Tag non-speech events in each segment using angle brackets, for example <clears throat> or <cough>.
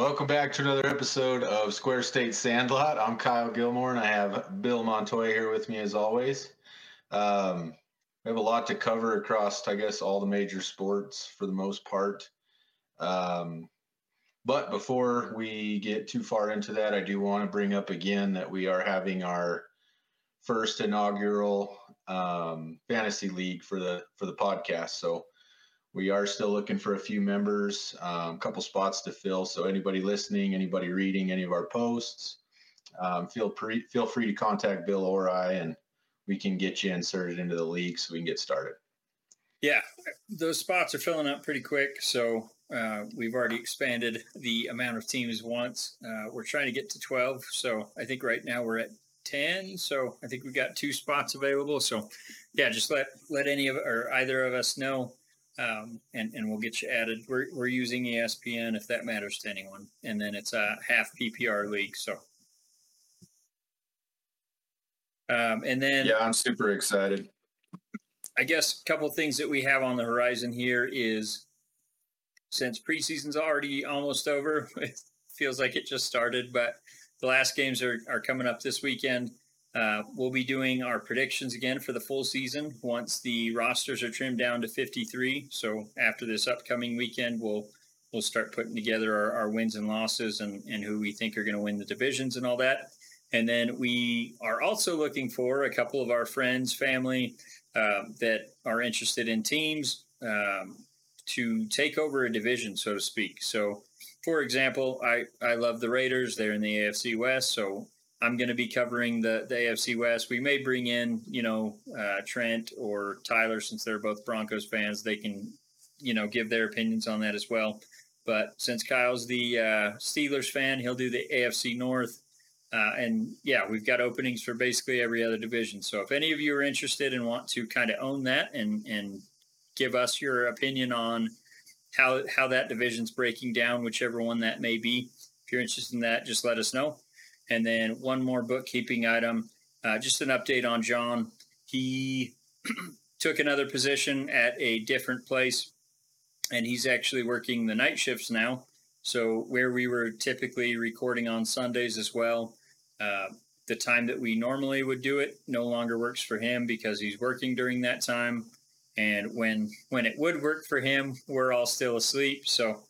welcome back to another episode of Square State Sandlot. I'm Kyle Gilmore, and I have Bill Montoya here with me as always. Um, we have a lot to cover across, I guess, all the major sports for the most part. Um, but before we get too far into that, I do want to bring up again that we are having our first inaugural um, fantasy league for the for the podcast. So we are still looking for a few members, a um, couple spots to fill. So anybody listening, anybody reading any of our posts, um, feel pre- feel free to contact Bill or I, and we can get you inserted into the league so we can get started. Yeah, those spots are filling up pretty quick. So uh, we've already expanded the amount of teams once. Uh, we're trying to get to 12. So I think right now we're at 10. So I think we've got two spots available. So yeah, just let let any of or either of us know um, and and we'll get you added. We're we're using ESPN if that matters to anyone, and then it's a half PPR league. So, um, and then yeah, I'm super excited. I guess a couple things that we have on the horizon here is since preseason's already almost over, <laughs> it feels like it just started, but the last games are, are coming up this weekend. Uh, we'll be doing our predictions again for the full season once the rosters are trimmed down to 53. So after this upcoming weekend, we'll we'll start putting together our, our wins and losses and, and who we think are going to win the divisions and all that. And then we are also looking for a couple of our friends, family uh, that are interested in teams um, to take over a division, so to speak. So, for example, I, I love the Raiders. They're in the AFC West. So I'm going to be covering the, the AFC West. We may bring in, you know, uh, Trent or Tyler since they're both Broncos fans. They can, you know, give their opinions on that as well. But since Kyle's the uh, Steelers fan, he'll do the AFC North. Uh, and yeah, we've got openings for basically every other division. So if any of you are interested and want to kind of own that and and give us your opinion on how how that division's breaking down, whichever one that may be, if you're interested in that, just let us know. And then one more bookkeeping item, uh, just an update on John. He <clears throat> took another position at a different place, and he's actually working the night shifts now. So where we were typically recording on Sundays as well, uh, the time that we normally would do it no longer works for him because he's working during that time. And when when it would work for him, we're all still asleep. So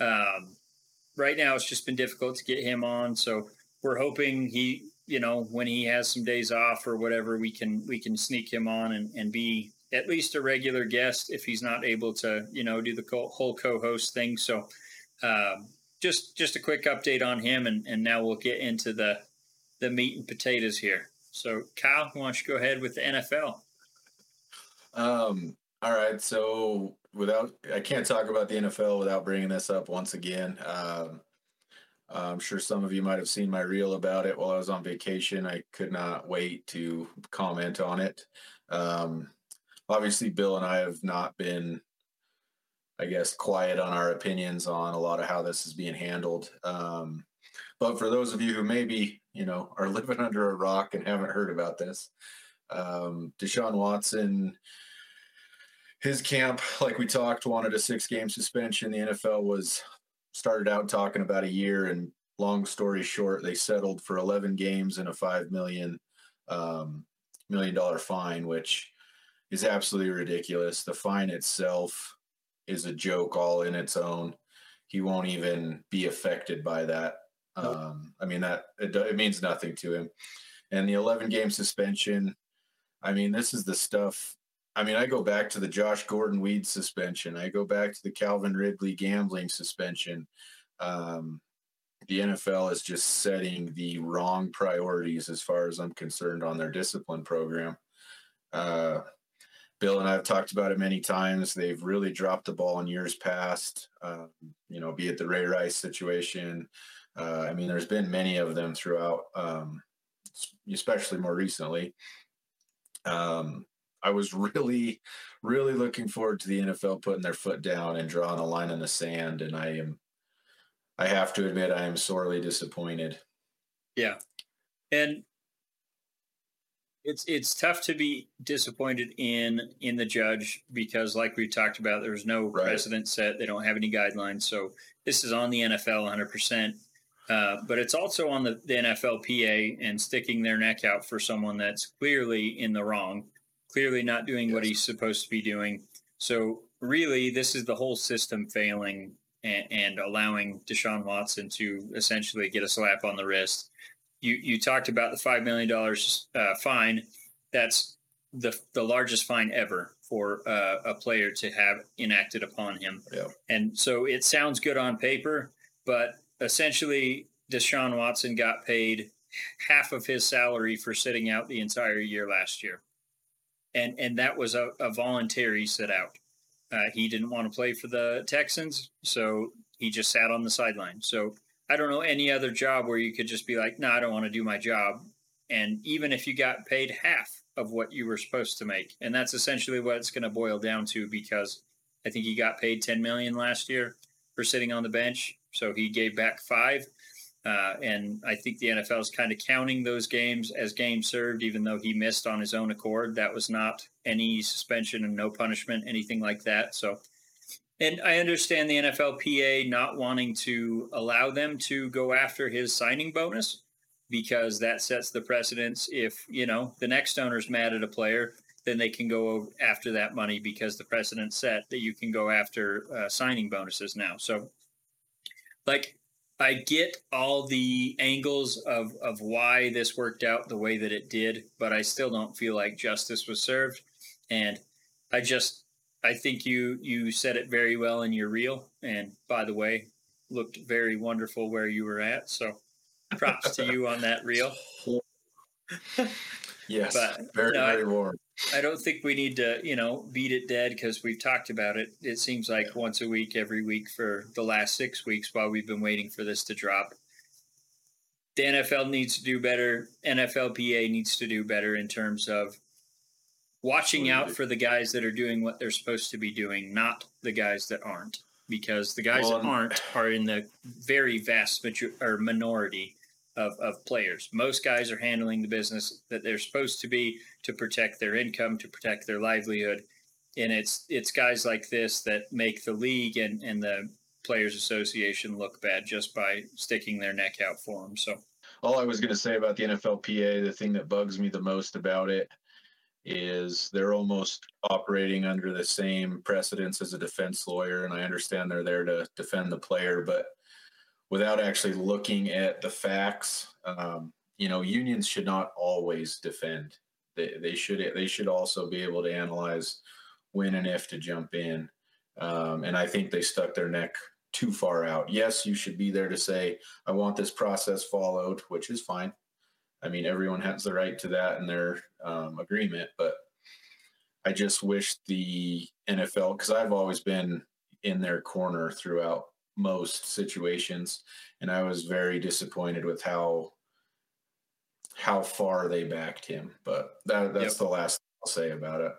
um, right now it's just been difficult to get him on. So we're hoping he, you know, when he has some days off or whatever, we can we can sneak him on and, and be at least a regular guest if he's not able to, you know, do the whole co-host thing. So, um, just just a quick update on him, and and now we'll get into the the meat and potatoes here. So, Kyle, why don't you go ahead with the NFL? Um. All right. So, without I can't talk about the NFL without bringing this up once again. Um, I'm sure some of you might have seen my reel about it while I was on vacation. I could not wait to comment on it. Um, obviously, Bill and I have not been, I guess, quiet on our opinions on a lot of how this is being handled. Um, but for those of you who maybe, you know, are <laughs> living under a rock and haven't heard about this, um, Deshaun Watson, his camp, like we talked, wanted a six game suspension. The NFL was started out talking about a year, and long story short, they settled for 11 games and a five million um, million dollar fine, which is absolutely ridiculous. The fine itself is a joke all in its own. He won't even be affected by that. Um, I mean that it, it means nothing to him. And the 11 game suspension. I mean, this is the stuff I mean, I go back to the Josh Gordon weed suspension. I go back to the Calvin Ridley gambling suspension. Um, the NFL is just setting the wrong priorities as far as I'm concerned on their discipline program. Uh, Bill and I have talked about it many times. They've really dropped the ball in years past, uh, you know, be it the Ray Rice situation. Uh, I mean, there's been many of them throughout, um, especially more recently. Um, I was <laughs> really, really looking forward to the NFL putting their foot down and drawing a line in the sand. And I am, I have to admit, I am sorely disappointed. Yeah. And it's it's tough to be disappointed in in the judge because, like we talked about, there's no right. precedent set. They don't have any guidelines, so this is on the NFL 100. Uh, percent But it's also on the, the NFLPA and sticking their neck out for someone that's clearly in the wrong, clearly not doing what he's supposed to be doing. So really, this is the whole system failing and, and allowing Deshaun Watson to essentially get a slap on the wrist you you talked about the five million dollars uh, fine. That's the the largest fine ever for uh, a player to have enacted upon him. Yeah. And so it sounds good on paper, but essentially Deshaun Watson got paid half of his salary for sitting out the entire year last year. And and that was a, a voluntary sit out. Uh, he didn't want to play for the Texans, so he just sat on the sideline. So I don't know any other job where you could just be like, no, I don't want to do my job. And even if you got paid half of what you were supposed to make, and that's essentially what it's going to boil down to because I think he got paid 10 million last year for sitting on the bench. So he gave back five. Uh, and I think the NFL is kind of counting those games as games served, even though he missed on his own accord. That was not any suspension and no punishment, anything like that. So and I understand the NFLPA not wanting to allow them to go after his signing bonus because that sets the precedence. If, you know, the next owner's mad at a player, then they can go after that money because the precedent set that you can go after uh, signing bonuses now. So, like, I get all the angles of, of why this worked out the way that it did, but I still don't feel like justice was served. And I just, I think you you said it very well in your reel, and by the way, looked very wonderful where you were at. So, props to you on that reel. <laughs> yes, but, very no, very warm. I don't think we need to, you know, beat it dead because we've talked about it. It seems like yeah. once a week, every week for the last six weeks while we've been waiting for this to drop. The NFL needs to do better. NFLPA needs to do better in terms of watching out for the guys that are doing what they're supposed to be doing, not the guys that aren't, because the guys well, that aren't are in the very vast major- or minority of, of players. Most guys are handling the business that they're supposed to be to protect their income, to protect their livelihood. And it's it's guys like this that make the league and, and the Players Association look bad just by sticking their neck out for them. So all I was going to say about the NFLPA, the thing that bugs me the most about it is they're almost operating under the same precedence as a defense lawyer. And I understand they're there to defend the player, but without actually looking at the facts, um, you know, unions should not always defend. They, they should they should also be able to analyze when and if to jump in. Um, and I think they stuck their neck too far out. Yes, you should be there to say, I want this process followed, which is fine. I mean, everyone has the right to that in their um, agreement, but I just wish the NFL, because I've always been in their corner throughout most situations, and I was very disappointed with how how far they backed him. But that that's yep. the last I'll say about it.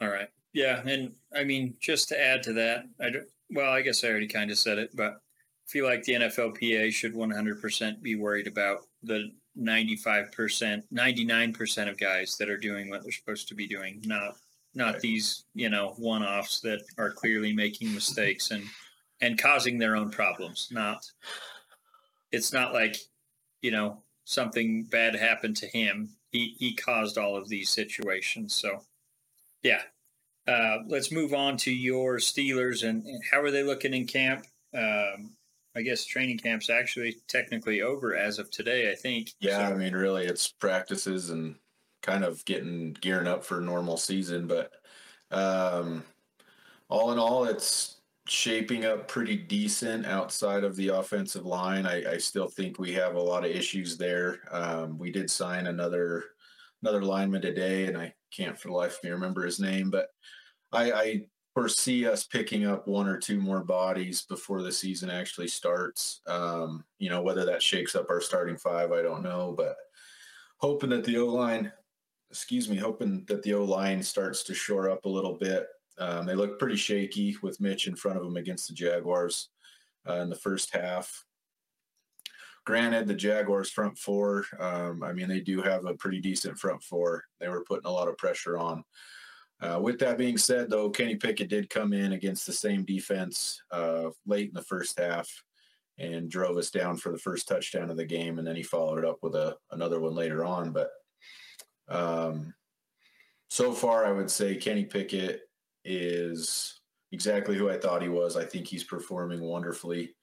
All right. Yeah, and I mean, just to add to that, I do, well, I guess I already kind of said it, but I feel like the NFLPA should 100% be worried about the 95%, 99% of guys that are doing what they're supposed to be doing, not not right. these, you know, one-offs that are clearly making mistakes and and causing their own problems. Not it's not like, you know, something bad happened to him. He he caused all of these situations. So, yeah. Uh, let's move on to your Steelers and, and how are they looking in camp? Um, I guess training camp's actually technically over as of today. I think. Yeah, so. I mean, really, it's practices and kind of getting gearing up for normal season. But um, all in all, it's shaping up pretty decent outside of the offensive line. I, I still think we have a lot of issues there. Um, we did sign another another lineman today, and I can't for the life of me remember his name, but I, I foresee us picking up one or two more bodies before the season actually starts. Um, you know, whether that shakes up our starting five, I don't know, but hoping that the O line, excuse me, hoping that the O line starts to shore up a little bit. Um, they looked pretty shaky with Mitch in front of them against the Jaguars uh, in the first half. granted, the Jaguars front four, um, I mean, they do have a pretty decent front four. They were putting a lot of pressure on. Uh, with that being said, though, Kenny Pickett did come in against the same defense uh, late in the first half and drove us down for the first touchdown of the game, and then he followed it up with a another one later on. But um, so far, I would say Kenny Pickett is exactly who I thought he was. I think he's performing wonderfully.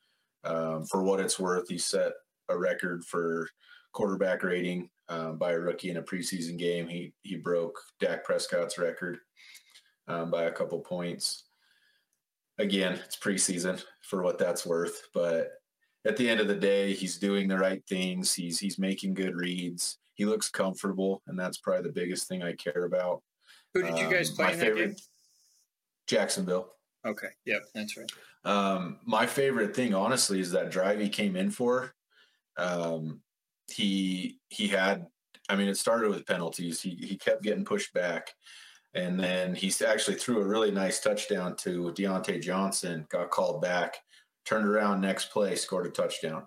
Um, for what it's worth, he set a record for quarterback rating um, by a rookie in a preseason game. He he broke Dak Prescott's record um, by a couple points. Again, it's preseason for what that's worth, but at the end of the day, he's doing the right things. He's he's making good reads. He looks comfortable, and that's probably the biggest thing I care about. Who did you guys um, play in that game? Jacksonville. Okay. Yep, that's right. Um, my favorite thing, honestly, is that drive he came in for. Um, he he had, I mean, it started with penalties. He he kept getting pushed back, and then he actually threw a really nice touchdown to Diontae Johnson. Got called back, turned around next play, scored a touchdown.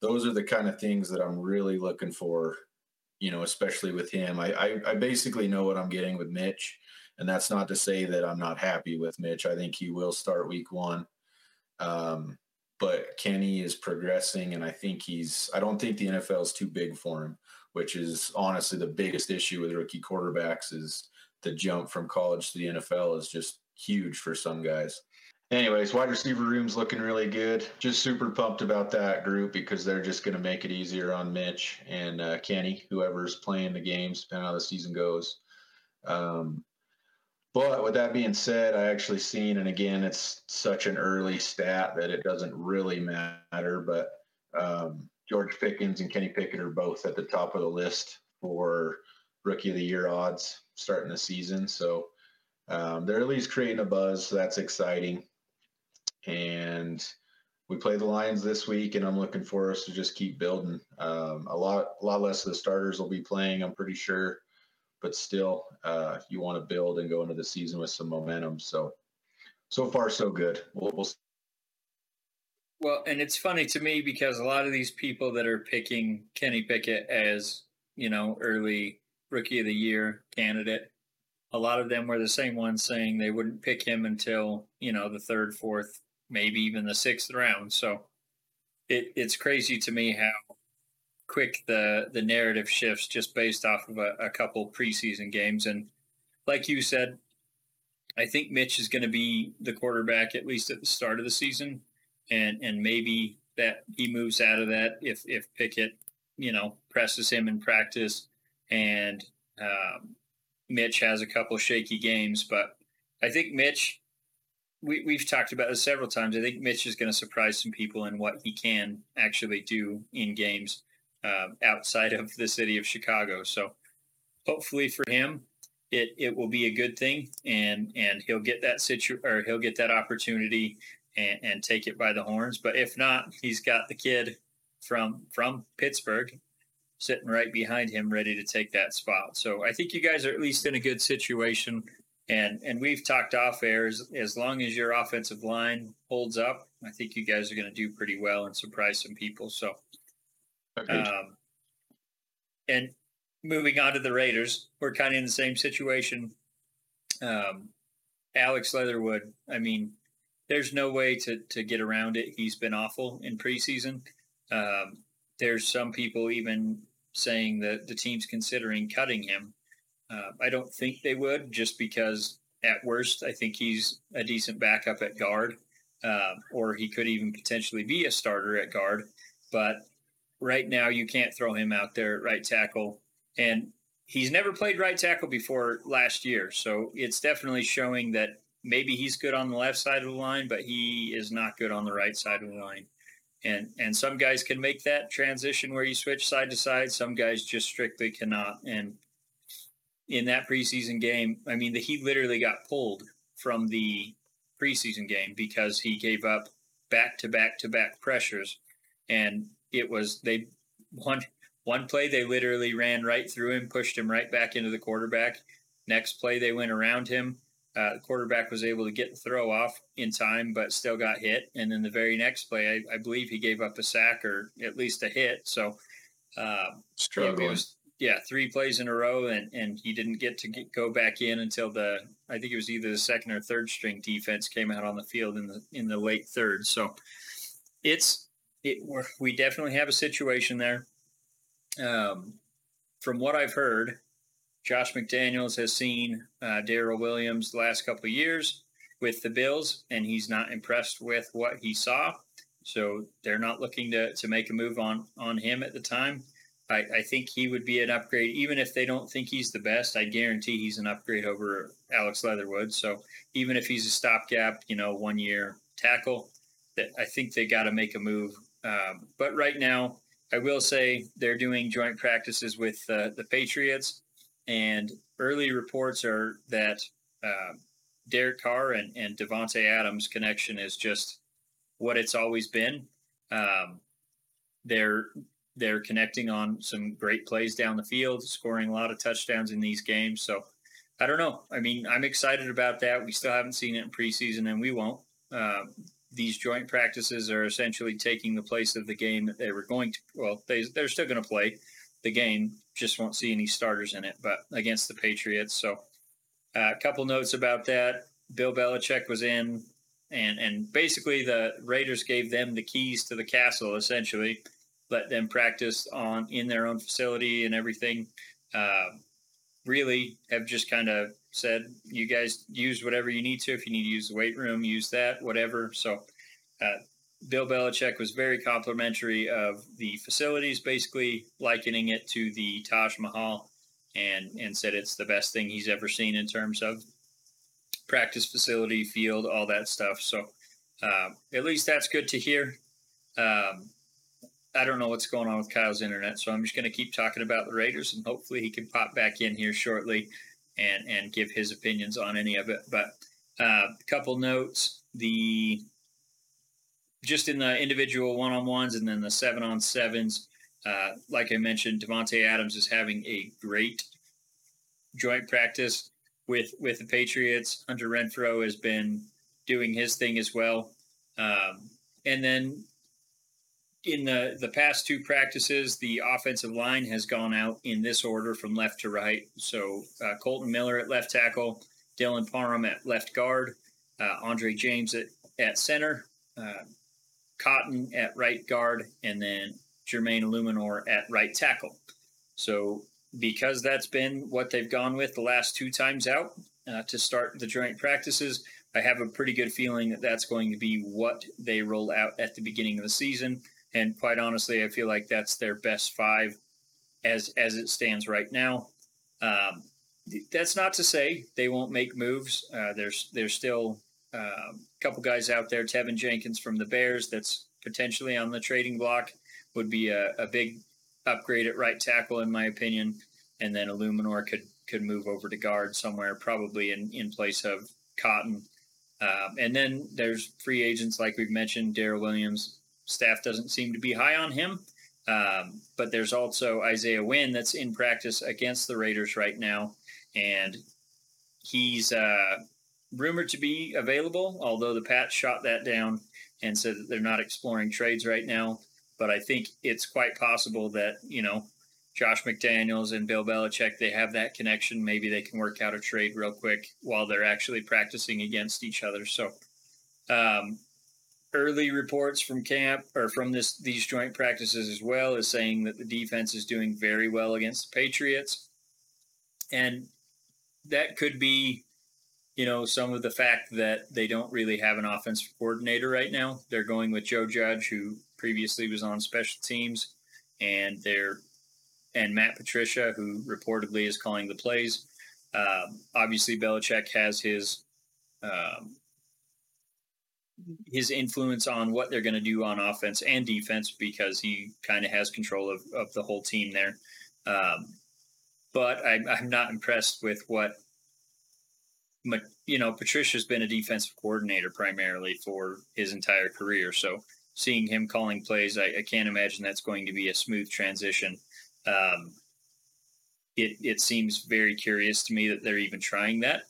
Those are the kind of things that I'm really looking for. You know, especially with him. I, I, I basically know what I'm getting with Mitch. And that's not to say that I'm not happy with Mitch. I think he will start week one. Um, but Kenny is progressing, and I think he's. I don't think the NFL is too big for him, which is honestly the biggest issue with rookie quarterbacks. Is the jump from college to the NFL is just huge for some guys. Anyways, wide receiver room's looking really good. Just super pumped about that group because they're just going to make it easier on Mitch and uh, Kenny, whoever's playing the games, depending on how the season goes. Um, but with that being said, I actually seen, and again, it's such an early stat that it doesn't really matter. But um, George Pickens and Kenny Pickett are both at the top of the list for rookie of the year odds starting the season. So um, they're at least creating a buzz. So that's exciting. And we play the Lions this week, and I'm looking for us to just keep building. Um, a lot, a lot less of the starters will be playing. I'm pretty sure but still, uh, you want to build and go into the season with some momentum. So, so far, so good. We'll, we'll well, and it's funny to me because a lot of these people that are picking Kenny Pickett as, you know, early rookie of the year candidate, a lot of them were the same ones saying they wouldn't pick him until, you know, the third, fourth, maybe even the sixth round. So it, it's crazy to me how quick the the narrative shifts just based off of a, a couple preseason games. And like you said, I think Mitch is going to be the quarterback at least at the start of the season, and and maybe that he moves out of that if if Pickett, you know, presses him in practice, and um, Mitch has a couple shaky games. But I think Mitch, we we've talked about this several times. I think Mitch is going to surprise some people in what he can actually do in games uh, outside of the city of Chicago. So hopefully for him, it, it will be a good thing, and and he'll get that situ or he'll get that opportunity and, and take it by the horns. But if not, he's got the kid from from Pittsburgh sitting right behind him, ready to take that spot. So I think you guys are at least in a good situation. And and we've talked off air as, as long as your offensive line holds up, I think you guys are going to do pretty well and surprise some people. So um, and moving on to the Raiders, we're kind of in the same situation. Um, Alex Leatherwood, I mean, there's no way to, to get around it. He's been awful in preseason. Um, there's some people even saying that the team's considering cutting him. Uh, I don't think they would, just because at worst, I think he's a decent backup at guard, uh, or he could even potentially be a starter at guard. But right now you can't throw him out there at right tackle. And he's never played right tackle before last year. So it's definitely showing that maybe he's good on the left side of the line, but he is not good on the right side of the line. And and some guys can make that transition where you switch side to side. Some guys just strictly cannot. And in that preseason game, I mean, the, he literally got pulled from the preseason game because he gave up back to back to back pressures. And it was they one one play they literally ran right through him, pushed him right back into the quarterback. Next play they went around him, Uh, the quarterback was able to get the throw off in time, but still got hit. And then the very next play, I, I believe he gave up a sack or at least a hit. So, uh, struggling. Was, yeah, three plays in a row, and and he didn't get to get, go back in until the I think it was either the second or third string defense came out on the field in the in the late third. So, it's it we definitely have a situation there. Um, from what I've heard, Josh McDaniels has seen uh, Daryl Williams the last couple of years with the Bills, and he's not impressed with what he saw. So they're not looking to, to make a move on on him at the time. I, I think he would be an upgrade, even if they don't think he's the best. I guarantee he's an upgrade over Alex Leatherwood. So even if he's a stopgap, you know, one year tackle, that I think they got to make a move. Um, but right now, I will say they're doing joint practices with uh, the Patriots and early reports are that uh, Derek Carr and, and Davante Adams connection is just what it's always been. Um, they're they're connecting on some great plays down the field, scoring a lot of touchdowns in these games. So I don't know. I mean, I'm excited about that. We still haven't seen it in preseason, and we won't. Uh, these joint practices are essentially taking the place of the game that they were going to. Well, they they're still going to play the game just won't see any starters in it, but against the Patriots. So uh, a couple notes about that. Bill Belichick was in, and and basically the Raiders gave them the keys to the castle. Essentially, let them practice on in their own facility and everything. Uh, really, have just kind of said, you guys use whatever you need to. If you need to use the weight room, use that, whatever. So. Uh, Bill Belichick was very complimentary of the facilities, basically likening it to the Taj Mahal, and and said it's the best thing he's ever seen in terms of practice facility, field, all that stuff. So uh, at least that's good to hear. Um, I don't know what's going on with Kyle's internet, so I'm just going to keep talking about the Raiders, and hopefully he can pop back in here shortly and and give his opinions on any of it. But uh, a couple notes: the just in the individual one on ones and then the seven on sevens. Uh, like I mentioned, Davante Adams is having a great joint practice with with the Patriots. Hunter Renfrow has been doing his thing as well. Um, and then in the the past two practices, the offensive line has gone out in this order from left to right. So uh, Kolton Miller at left tackle, Dylan Parham at left guard, uh, Andre James at, at center, uh, Cotton at right guard, and then Jermaine Eluemunor at right tackle. So because that's been what they've gone with the last two times out uh, to start the joint practices, I have a pretty good feeling that that's going to be what they roll out at the beginning of the season. And quite honestly, I feel like that's their best five as as it stands right now. Um, that's not to say they won't make moves. Uh, there's there's still a um, couple guys out there. Teven Jenkins from the Bears, that's potentially on the trading block, would be a, a big upgrade at right tackle, in my opinion. And then Eluemunor could could move over to guard somewhere, probably in, in place of Cotton. Um, and then there's free agents, like we've mentioned, Daryl Williams. Staff doesn't seem to be high on him. Um, but there's also Isaiah Wynn that's in practice against the Raiders right now. And he's uh, rumored to be available, although the Pats shot that down and said that they're not exploring trades right now. But I think it's quite possible that, you know, Josh McDaniels and Bill Belichick, they have that connection. Maybe they can work out a trade real quick while they're actually practicing against each other. So, um, early reports from camp or from this these joint practices as well is saying that the defense is doing very well against the Patriots, and that could be you know, some of the fact that they don't really have an offensive coordinator right now. They're going with Joe Judge, who previously was on special teams, and they're and Matt Patricia, who reportedly is calling the plays. Um, obviously, Belichick has his um, his influence on what they're going to do on offense and defense because he kind of has control of, of the whole team there. Um, but I, I'm not impressed with what you know, Patricia's been a defensive coordinator primarily for his entire career. So seeing him calling plays, I, I can't imagine that's going to be a smooth transition. Um, it, it seems very curious to me that they're even trying that.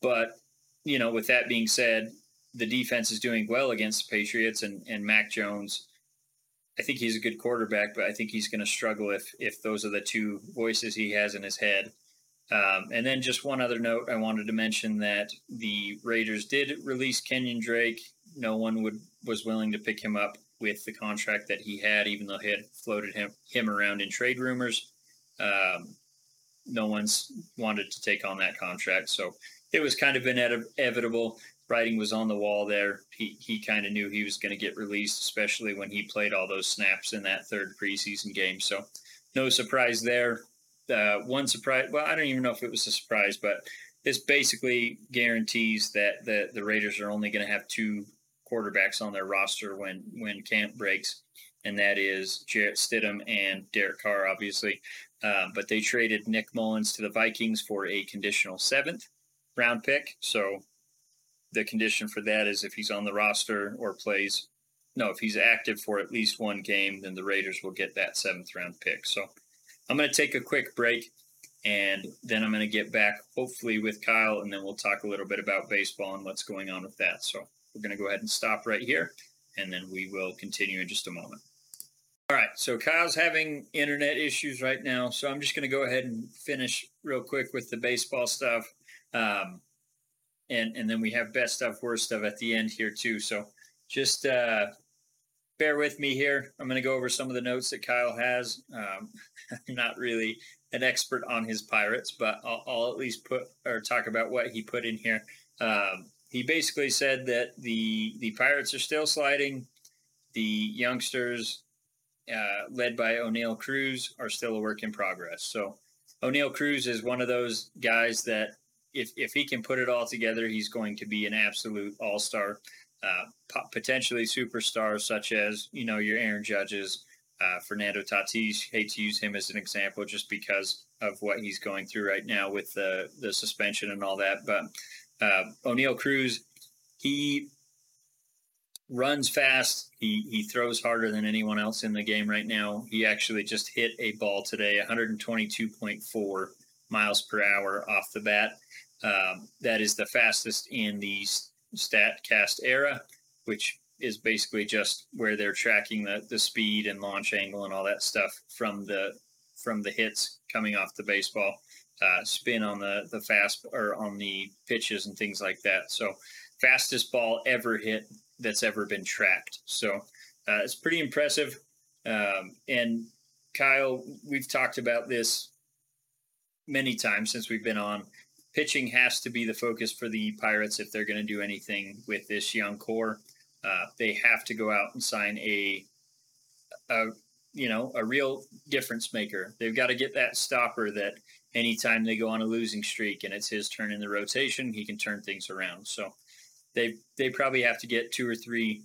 but you know, with that being said, the defense is doing well against the Patriots, and and Mac Jones. I think he's a good quarterback, but I think he's going to struggle if if those are the two voices he has in his head. Um, and then just one other note, I wanted to mention that the Raiders did release Kenyan Drake. No one would was willing to pick him up with the contract that he had, even though he had floated him him around in trade rumors. Um, no one's wanted to take on that contract, so it was kind of inevitable. Writing was on the wall there. He he kind of knew he was going to get released, especially when he played all those snaps in that third preseason game. So, no surprise there. Uh, one surprise. Well, I don't even know if it was a surprise, but this basically guarantees that the the Raiders are only going to have two quarterbacks on their roster when when camp breaks, and that is Jarrett Stidham and Derek Carr, obviously. Uh, but they traded Nick Mullens to the Vikings for a conditional seventh round pick. So the condition for that is if he's on the roster or plays, no, if he's active for at least one game, then the Raiders will get that seventh round pick. So I'm going to take a quick break and then I'm going to get back hopefully with Kyle and then we'll talk a little bit about baseball and what's going on with that. So we're going to go ahead and stop right here and then we will continue in just a moment. All right, so Kyle's having internet issues right now, so I'm just going to go ahead and finish real quick with the baseball stuff. Um, and and then we have best of worst of at the end here too. So just uh, bear with me here. I'm going to go over some of the notes that Kyle has. Um, I'm <laughs> not really an expert on his Pirates, but I'll, I'll, at least put or talk about what he put in here. Um, he basically said that the the Pirates are still sliding. The youngsters, uh, led by Oneil Cruz, are still a work in progress. So Oneil Cruz is one of those guys that if if he can put it all together, he's going to be an absolute all star, uh, potentially superstar, such as you know your Aaron Judges, uh, Fernando Tatis. Hate to use him as an example just because of what he's going through right now with the the suspension and all that. But uh, Oneil Cruz, he runs fast. He he throws harder than anyone else in the game right now. He actually just hit a ball today, 122.4 miles per hour off the bat. Um, that is the fastest in the StatCast era, which is basically just where they're tracking the, the speed and launch angle and all that stuff from the from the hits coming off the baseball, uh, spin on the the fast or on the pitches and things like that. So fastest ball ever hit that's ever been tracked. So uh, it's pretty impressive. Um, and Kyle, we've talked about this many times since we've been on pitching has to be the focus for the Pirates if they're going to do anything with this young core. Uh, they have to go out and sign a, a, you know, a real difference maker. They've got to get that stopper that anytime they go on a losing streak and it's his turn in the rotation, he can turn things around. So they they probably have to get two or three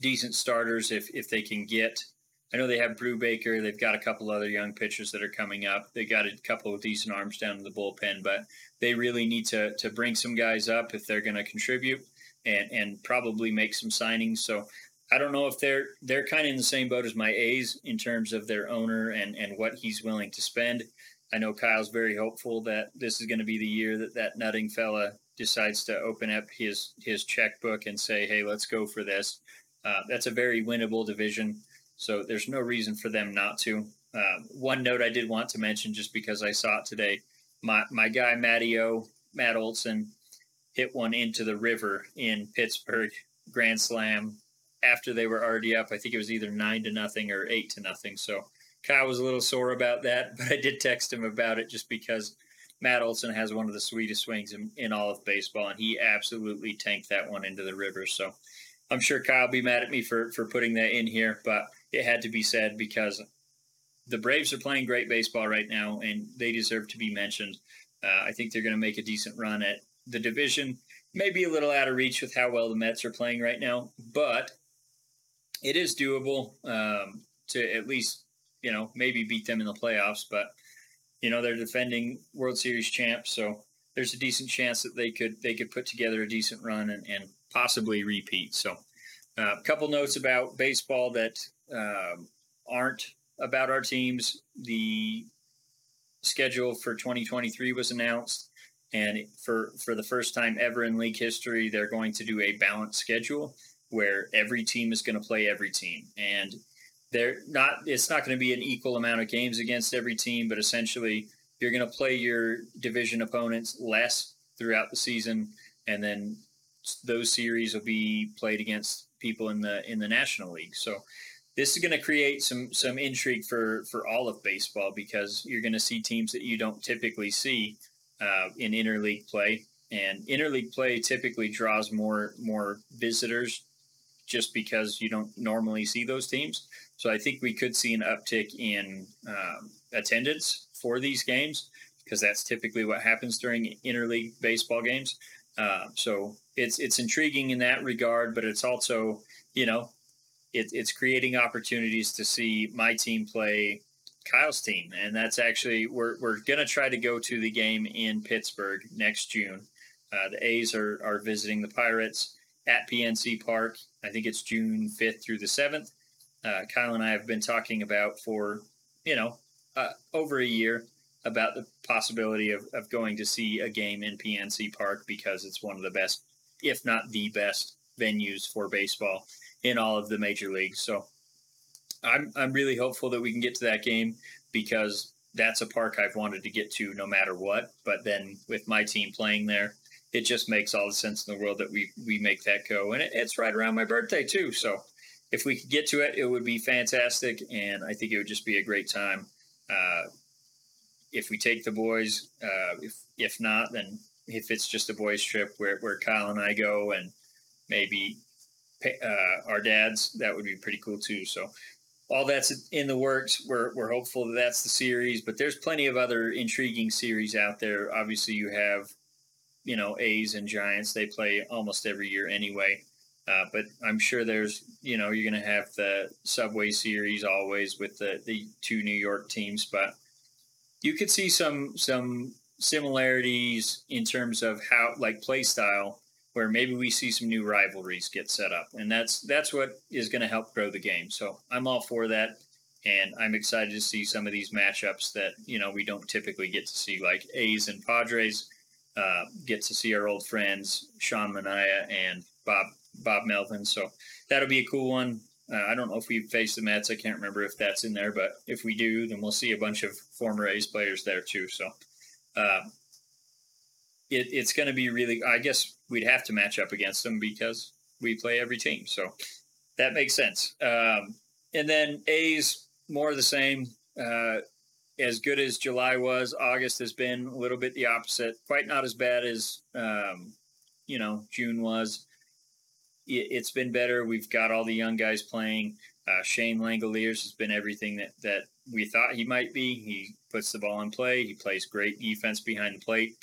decent starters if if they can get I know they have Brubaker. They've got a couple other young pitchers that are coming up. They got a couple of decent arms down in the bullpen, but they really need to to bring some guys up if they're going to contribute and and probably make some signings. So I don't know if they're they're kind of in the same boat as my A's in terms of their owner and and what he's willing to spend. I know Kyle's very hopeful that this is going to be the year that that nutting fella decides to open up his his checkbook and say, "Hey, let's go for this." Uh, that's a very winnable division. So there's no reason for them not to. Uh, one note I did want to mention, just because I saw it today, my my guy Mattio Matt Olson hit one into the river in Pittsburgh Grand Slam after they were already up. I think it was either nine to nothing or eight to nothing. So Kyle was a little sore about that, <laughs> but I did text him about it just because Matt Olson has one of the sweetest swings in, in all of baseball, and he absolutely tanked that one into the river. So I'm sure Kyle will be mad at me for for putting that in here, but it had to be said because the Braves are playing great baseball right now, and they deserve to be mentioned. Uh, I think they're going to make a decent run at the division. Maybe a little out of reach with how well the Mets are playing right now, but it is doable um, to at least you know maybe beat them in the playoffs. But you know they're defending World Series champs, so there's a decent chance that they could they could put together a decent run and, and possibly repeat. So uh, a couple notes about baseball that um, aren't about our teams. The schedule for 2023 was announced, And for for the first time ever in league history, they're going to do a balanced schedule where every team is going to play every team, and they're not. It's not going to be an equal amount of games against every team, but essentially you're going to play your division opponents less throughout the season, and then those series will be played against people in the in the National League. So this is going to create some some intrigue for for all of baseball because you're going to see teams that you don't typically see uh, in interleague play, and interleague play typically draws more more visitors just because you don't normally see those teams. So I think we could see an uptick in um, attendance for these games because that's typically what happens during interleague baseball games. Uh, so it's it's intriguing in that regard, but it's also you know it, it's creating opportunities to see my team play Kyle's team, and that's actually we're we're gonna try to go to the game in Pittsburgh next June. Uh, the A's are are visiting the Pirates at PNC Park. I think it's June fifth through the seventh. Uh, Kyle and I have been talking about for you know uh, over a year about the possibility of, of going to see a game in PNC Park because it's one of the best, if not the best, venues for baseball in all of the major leagues. So I'm I'm really hopeful that we can get to that game because that's a park I've wanted to get to no matter what. But then with my team playing there, it just makes all the sense in the world that we we make that go, and it, it's right around my birthday too. So if we could get to it, it would be fantastic, and I think it would just be a great time. Uh, if we take the boys, uh, if if not, then if it's just a boys trip where where Kyle and I go, and maybe uh, our dads, that would be pretty cool too. So all that's in the works. We're, we're hopeful that that's the series, but there's plenty of other intriguing series out there. Obviously, you have, you know, A's and Giants. They play almost every year anyway. Uh, but I'm sure there's, you know, you're going to have the Subway Series always with the, the two New York teams. But you could see some some similarities in terms of how, like, play style where maybe we see some new rivalries get set up, and that's that's what is going to help grow the game. So I'm all for that, and I'm excited to see some of these matchups that you know we don't typically get to see, like A's and Padres. Uh, get to see our old friends Sean Manaea and Bob Bob Melvin. So that'll be a cool one. Uh, I don't know if we face the Mets. I can't remember if that's in there, but if we do, then we'll see a bunch of former A's players there too. So uh, it, it's going to be really. I guess we'd have to match up against them because we play every team. So that makes sense. Um, and then A's more of the same. Uh, as good as July was, August has been a little bit the opposite. Quite not as bad as um, you know June was. It, has been better. We've got all the young guys playing. Uh, Shea Langeliers has been everything that that we thought he might be. He puts the ball in play. He plays great defense behind the plate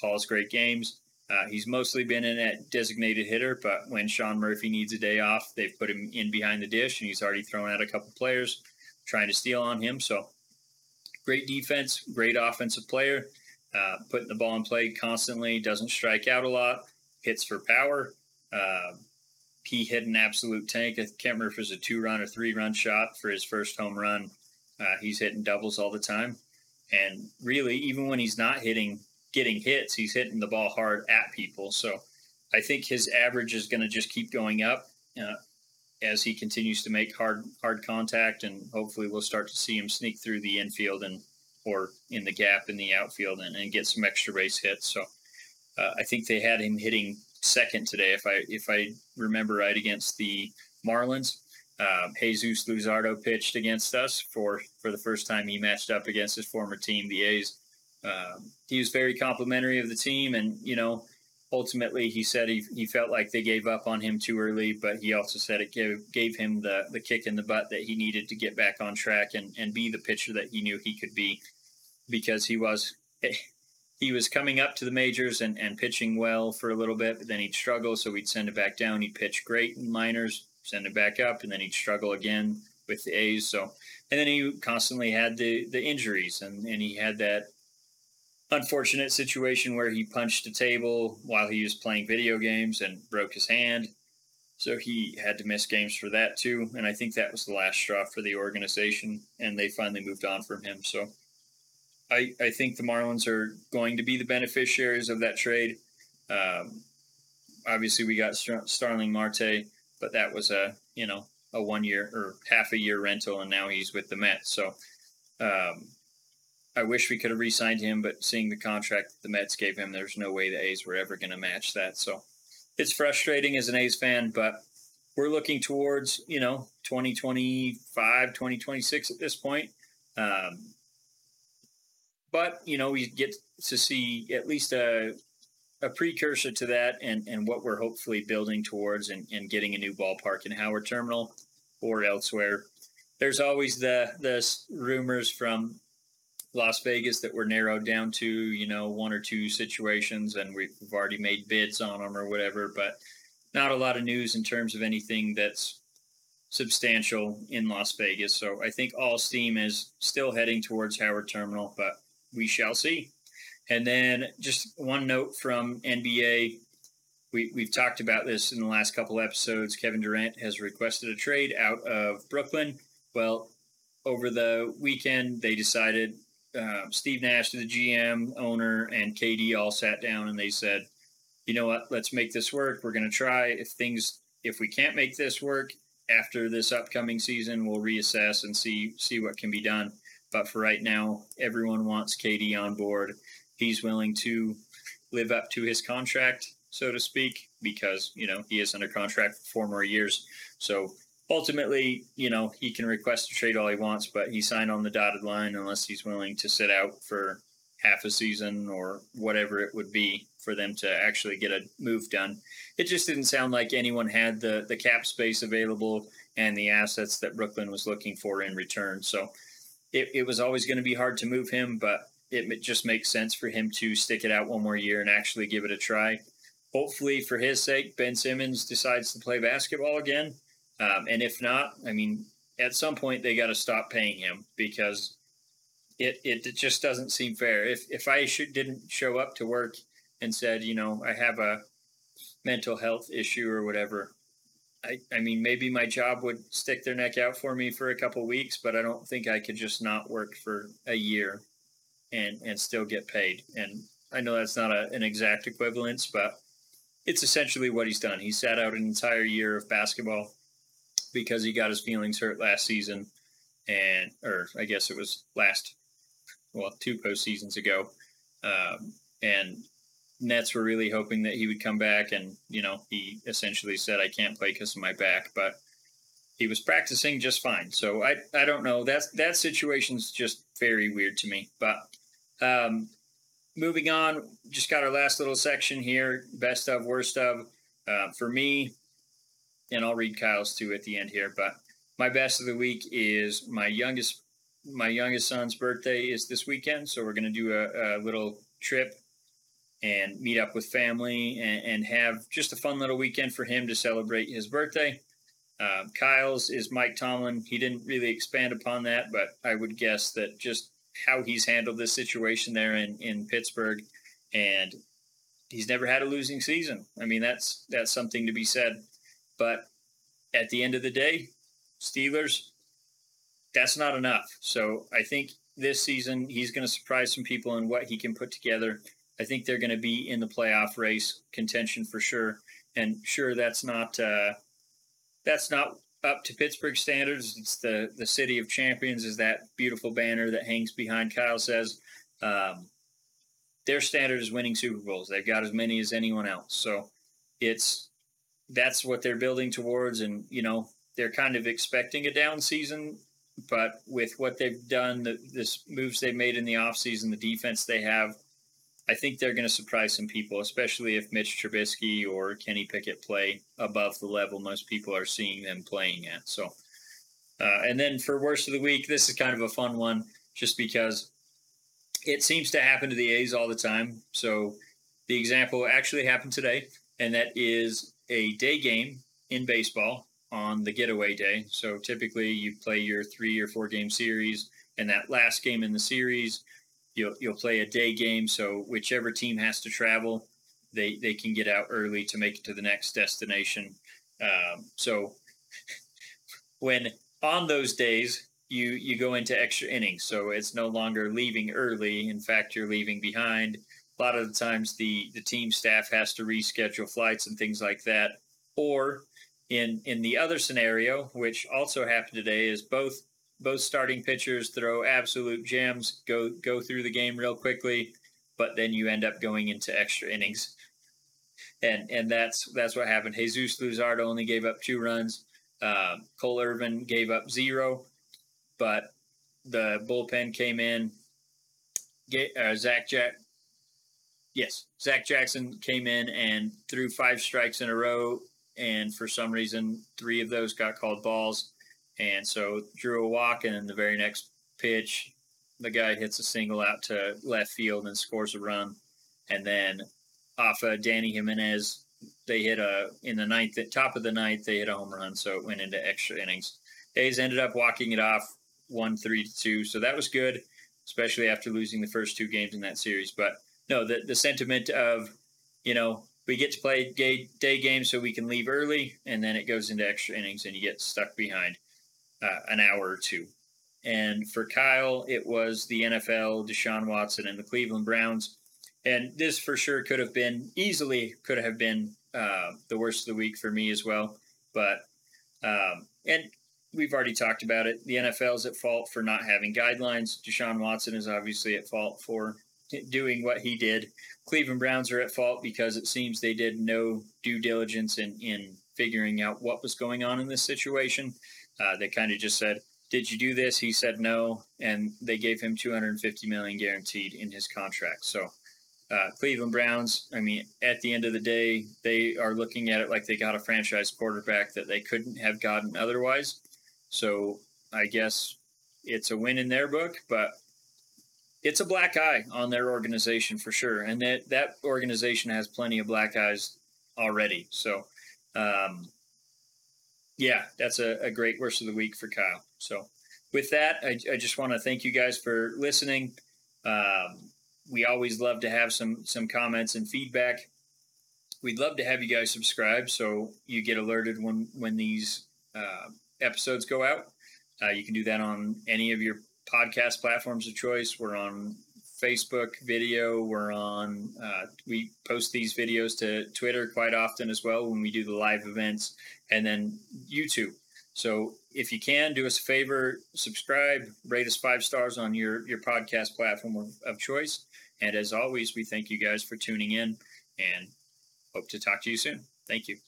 calls great games. Uh, he's mostly been in at designated hitter, but when Sean Murphy needs a day off, they've put him in behind the dish, and he's already thrown out a couple players trying to steal on him. So great defense, great offensive player, uh, putting the ball in play constantly, doesn't strike out a lot, hits for power. Uh, he hit an absolute tank. I can't remember if it was a two run or three run shot for his first home run. Uh, he's hitting doubles all the time. And really, even when he's not hitting getting hits, he's hitting the ball hard at people. So I think his average is going to just keep going up uh, as he continues to make hard hard contact, and hopefully we'll start to see him sneak through the infield and or in the gap in the outfield and, and get some extra base hits. So uh, I think they had him hitting second today, if I if I remember right, against the Marlins. Uh, Jesus Luzardo pitched against us for for the first time he matched up against his former team, the A's. Um, he was very complimentary of the team, and you know, ultimately he said he, he felt like they gave up on him too early, but he also said it gave, gave him the, the kick in the butt that he needed to get back on track and, and be the pitcher that he knew he could be because he was <laughs> he was coming up to the majors and, and pitching well for a little bit, but then he'd struggle, so we'd send it back down. He'd pitch great in minors, send it back up, and then he'd struggle again with the A's. So and then he constantly had the the injuries and, and he had that unfortunate situation where he punched a table while he was playing video games and broke his hand. So he had to miss games for that too. And I think that was the last straw for the organization. And they finally moved on from him. So I, I think the Marlins are going to be the beneficiaries of that trade. Um, obviously, we got Starling Marte, but that was a you know a one year or half a year rental, and now he's with the Mets. So um, I wish we could have re-signed him, but seeing the contract the Mets gave him, there's no way the A's were ever going to match that. So it's frustrating as an A's fan, but we're looking towards you know 2025, 2026 at this point. Um, but you know we get to see at least a a precursor to that and and what we're hopefully building towards and, and getting a new ballpark in Howard Terminal or elsewhere. There's always the the rumors from Las Vegas that were narrowed down to you know one or two situations and we've already made bids on them or whatever, but not a lot of news in terms of anything that's substantial in Las Vegas. So I think all steam is still heading towards Howard Terminal, but we shall see. And then just one note from NBA. We, we've talked about this in the last couple episodes. Kevin Durant has requested a trade out of Brooklyn. Well, over the weekend, they decided uh, Steve Nash, the GM, owner, and KD all sat down and they said, you know what, let's make this work. We're going to try. If things, if we can't make this work after this upcoming season, we'll reassess and see see what can be done. But for right now, everyone wants KD on board. He's willing to live up to his contract, so to speak, because, you know, he is under contract for four more years. So ultimately, you know, he can request a trade all he wants, but he signed on the dotted line unless he's willing to sit out for half a season or whatever it would be for them to actually get a move done. It just didn't sound like anyone had the the cap space available and the assets that Brooklyn was looking for in return. So it, it was always going to be hard to move him, but it just makes sense for him to stick it out one more year and actually give it a try. Hopefully, for his sake, Ben Simmons decides to play basketball again. Um, and if not, I mean, at some point they got to stop paying him because it, it, it just doesn't seem fair. If if I should, didn't show up to work and said, you know, I have a mental health issue or whatever, I, I mean, maybe my job would stick their neck out for me for a couple weeks, but I don't think I could just not work for a year and and still get paid. And I know that's not a, an exact equivalence, but it's essentially what he's done. He sat out an entire year of basketball because he got his feelings hurt last season, and or I guess it was last, well, two postseasons ago, um, and Nets were really hoping that he would come back, and you know he essentially said, "I can't play because of my back," but he was practicing just fine. So I I don't know that that situation's just very weird to me. But um, moving on, just got our last little section here: best of, worst of. Uh, for me, and I'll read Kyle's too at the end here. But my best of the week is my youngest my youngest son's birthday is this weekend, so we're going to do a, a little trip and meet up with family and, and, have just a fun little weekend for him to celebrate his birthday. Uh, Kyle's is Mike Tomlin. He didn't really expand upon that, but I would guess that just how he's handled this situation there in, in Pittsburgh, and he's never had a losing season. I mean, that's that's something to be said. But at the end of the day, Steelers, that's not enough. So I think this season he's going to surprise some people in what he can put together I think they're going to be in the playoff race contention for sure. And sure, that's not uh, that's not up to Pittsburgh standards. It's the the city of champions is that beautiful banner that hangs behind Kyle says. Um, their standard is winning Super Bowls. They've got as many as anyone else. So it's that's what they're building towards. And you know they're kind of expecting a down season, but with what they've done, the this moves they've made in the offseason, the defense they have I think they're going to surprise some people, especially if Mitch Trubisky or Kenny Pickett play above the level most people are seeing them playing at. So, uh, and then for worst of the week, this is kind of a fun one, just because it seems to happen to the A's all the time. So, the example actually happened today, and that is a day game in baseball on the getaway day. So, typically, you play your three or four game series, and that last game in the series you'll you'll play a day game. So whichever team has to travel, they they can get out early to make it to the next destination. Um, so <laughs> when on those days you you go into extra innings, so it's no longer leaving early. In fact, you're leaving behind. A lot of the times, the the team staff has to reschedule flights and things like that. Or in in the other scenario, which also happened today, is both both starting pitchers throw absolute gems, go go through the game real quickly, but then you end up going into extra innings. And and that's that's what happened. Jesus Luzardo only gave up two runs. Uh, Cole Irvin gave up zero, but the bullpen came in. Get, uh, Zach Jack, yes, Zach Jackson came in and threw five strikes in a row, and for some reason, three of those got called balls, and so drew a walk, and in the very next pitch, the guy hits a single out to left field and scores a run, and then off of Dany Jimenez, they hit a in the ninth, at top of the ninth, they hit a home run, so it went into extra innings. A's ended up walking it off one three to two, so that was good, especially after losing the first two games in that series. But no, the the sentiment of you know we get to play day, day games so we can leave early, and then it goes into extra innings, and you get stuck behind uh, an hour or two. And for Kyle, it was the NFL, Deshaun Watson, and the Cleveland Browns. And this for sure could have been easily could have been uh, the worst of the week for me as well. But um, and we've already talked about it. The NFL is at fault for not having guidelines. Deshaun Watson is obviously at fault for doing what he did. Cleveland Browns are at fault because it seems they did no due diligence in, in figuring out what was going on in this situation. Uh, they kind of just said, "Did you do this?" He said no, and they gave him 250 million guaranteed in his contract. So, uh, Cleveland Browns. I mean, at the end of the day, they are looking at it like they got a franchise quarterback that they couldn't have gotten otherwise. So, I guess it's a win in their book, but it's a black eye on their organization for sure, and that that organization has plenty of black eyes already. So, um, yeah, that's a, a, great worst of the week for Kyle. So, with that, I, I just want to thank you guys for listening. Um, we always love to have some some comments and feedback. We'd love to have you guys subscribe so you get alerted when when these uh, episodes go out. Uh, you can do that on any of your podcast platforms of choice. We're on Facebook video. We're on. Uh, we post these videos to Twitter quite often as well when we do the live events, and then YouTube. So if you can, do us a favor, subscribe, rate us five stars on your your podcast platform of, of choice. And as always, we thank you guys for tuning in, and hope to talk to you soon. Thank you.